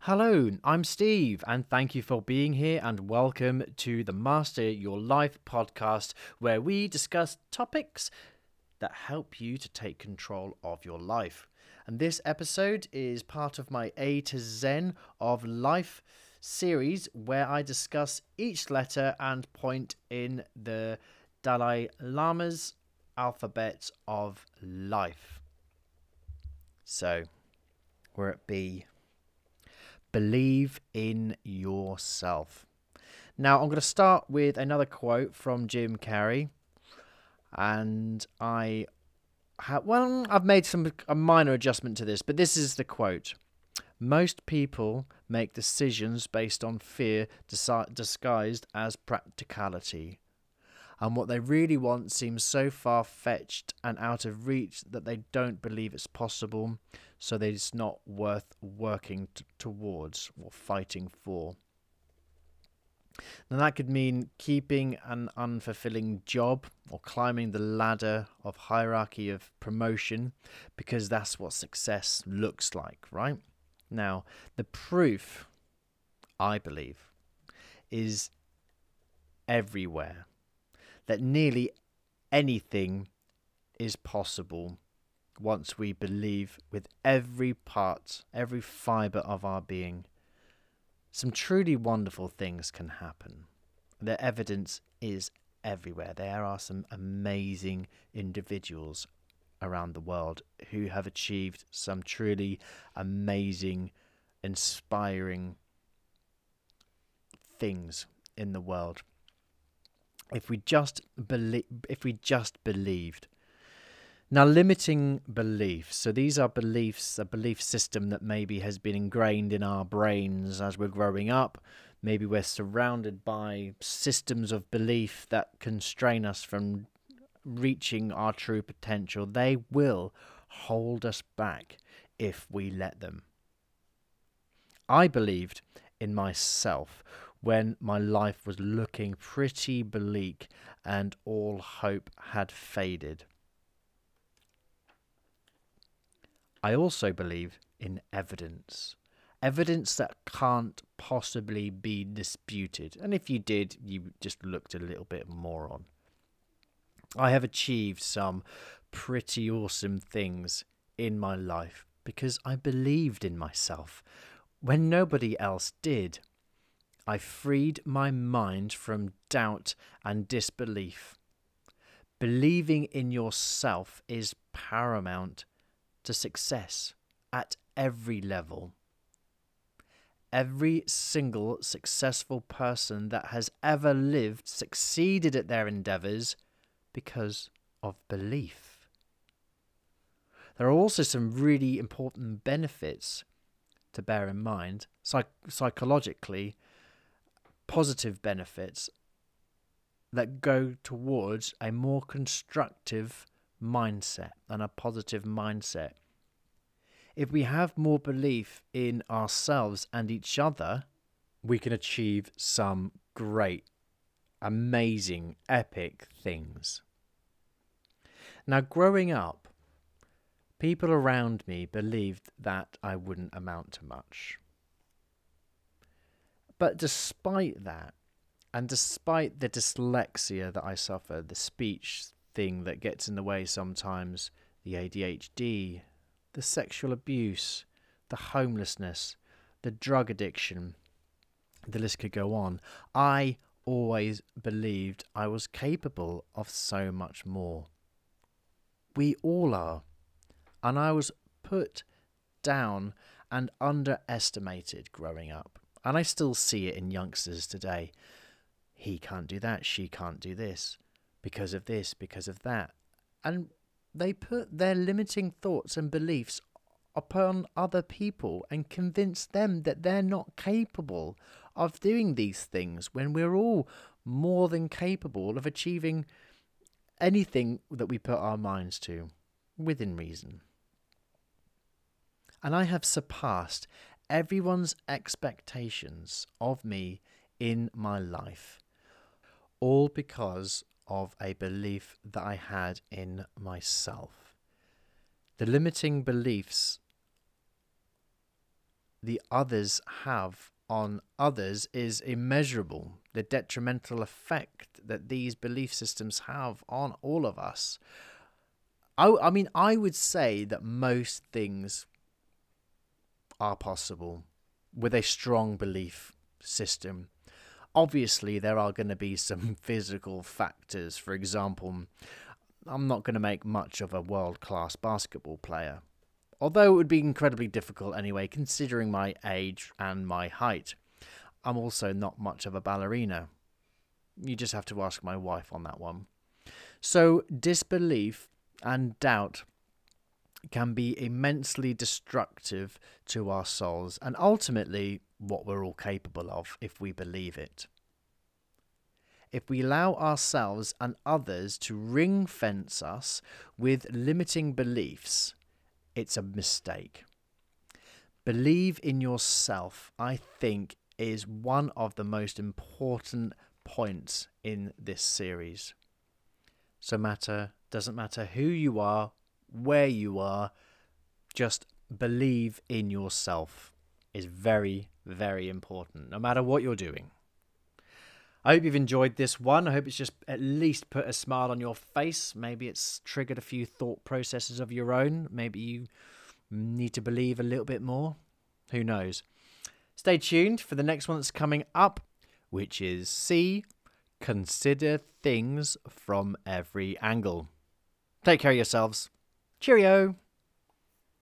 Hello, I'm Steve, and thank you for being here and welcome to the Master Your Life podcast, where we discuss topics that help you to take control of your life. And this episode is part of my A to Zen of Life series, where I discuss each letter and point in the Dalai Lama's alphabet of life. So, we're at B. Believe in yourself. Now, I'm going to start with another quote from Jim Carrey. And I have, well, I've made some a minor adjustment to this, but this is the quote. Most people make decisions based on fear disguised as practicality. And what they really want seems so far fetched and out of reach that they don't believe it's possible so that it's not worth working t- towards or fighting for. Now, that could mean keeping an unfulfilling job or climbing the ladder of hierarchy of promotion because that's what success looks like, right? Now, the proof, I believe, is everywhere that nearly anything is possible once we believe with every part, every fiber of our being, some truly wonderful things can happen. The evidence is everywhere. There are some amazing individuals around the world who have achieved some truly amazing, inspiring things in the world. If we just believe, if we just believed now, limiting beliefs. So, these are beliefs, a belief system that maybe has been ingrained in our brains as we're growing up. Maybe we're surrounded by systems of belief that constrain us from reaching our true potential. They will hold us back if we let them. I believed in myself when my life was looking pretty bleak and all hope had faded. I also believe in evidence. Evidence that can't possibly be disputed. And if you did, you just looked a little bit moron. I have achieved some pretty awesome things in my life because I believed in myself when nobody else did. I freed my mind from doubt and disbelief. Believing in yourself is paramount to success at every level. Every single successful person that has ever lived succeeded at their endeavors because of belief. There are also some really important benefits to bear in mind, psych- psychologically, positive benefits that go towards a more constructive mindset and a positive mindset. If we have more belief in ourselves and each other, we can achieve some great, amazing, epic things. Now, growing up, people around me believed that I wouldn't amount to much. But despite that, and despite the dyslexia that I suffer, the speech thing that gets in the way sometimes the ADHD, the sexual abuse, the homelessness, the drug addiction. The list could go on. I always believed I was capable of so much more. We all are. And I was put down and underestimated growing up. And I still see it in youngsters today. He can't do that, she can't do this because of this, because of that. And they put their limiting thoughts and beliefs upon other people and convince them that they're not capable of doing these things when we're all more than capable of achieving anything that we put our minds to within reason. And I have surpassed everyone's expectations of me in my life, all because of a belief that I had in myself. The limiting beliefs the others have on others is immeasurable. The detrimental effect that these belief systems have on all of us. I, I mean, I would say that most things are possible with a strong belief system. Obviously, there are going to be some physical factors. For example, I'm not going to make much of a world class basketball player. Although it would be incredibly difficult anyway, considering my age and my height. I'm also not much of a ballerina. You just have to ask my wife on that one. So, disbelief and doubt can be immensely destructive to our souls and ultimately what we're all capable of if we believe it. If we allow ourselves and others to ring fence us with limiting beliefs, it's a mistake. Believe in yourself, I think, is one of the most important points in this series. So matter doesn't matter who you are, where you are, just believe in yourself is very, very important, no matter what you're doing. I hope you've enjoyed this one. I hope it's just at least put a smile on your face. Maybe it's triggered a few thought processes of your own. Maybe you need to believe a little bit more. Who knows? Stay tuned for the next one that's coming up, which is C. Consider things from every angle. Take care of yourselves. Cheerio.